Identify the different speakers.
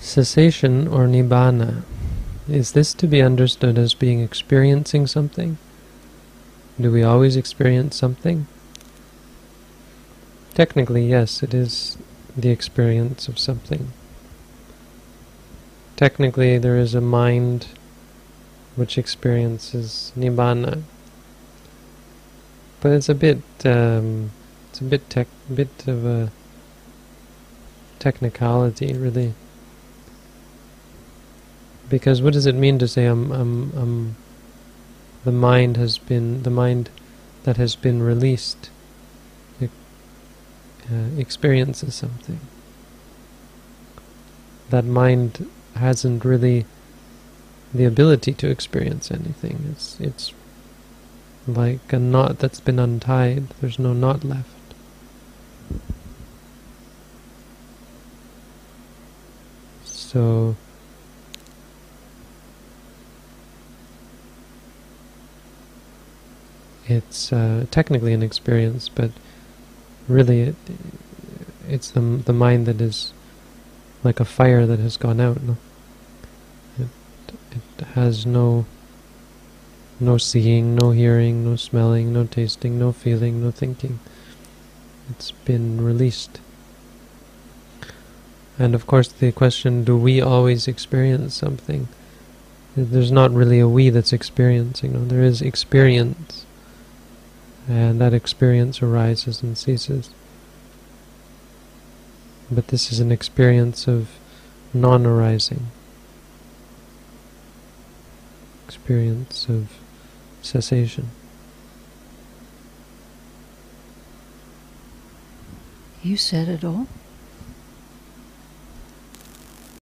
Speaker 1: Cessation or nibbana, is this to be understood as being experiencing something? Do we always experience something? Technically, yes, it is the experience of something. Technically, there is a mind which experiences nibbana, but it's a bit, um, it's a bit tech, bit of a technicality, really. Because what does it mean to say um, um, um, the mind has been, the mind that has been released uh, experiences something? That mind hasn't really the ability to experience anything. It's it's like a knot that's been untied. There's no knot left. So it's uh, technically an experience, but really it, it's the the mind that is like a fire that has gone out. No? It it has no no seeing, no hearing, no smelling, no tasting, no feeling, no thinking. It's been released. And of course the question, do we always experience something? There's not really a we that's experiencing. No? There is experience. And that experience arises and ceases. But this is an experience of non-arising. Experience of cessation.
Speaker 2: You said it all.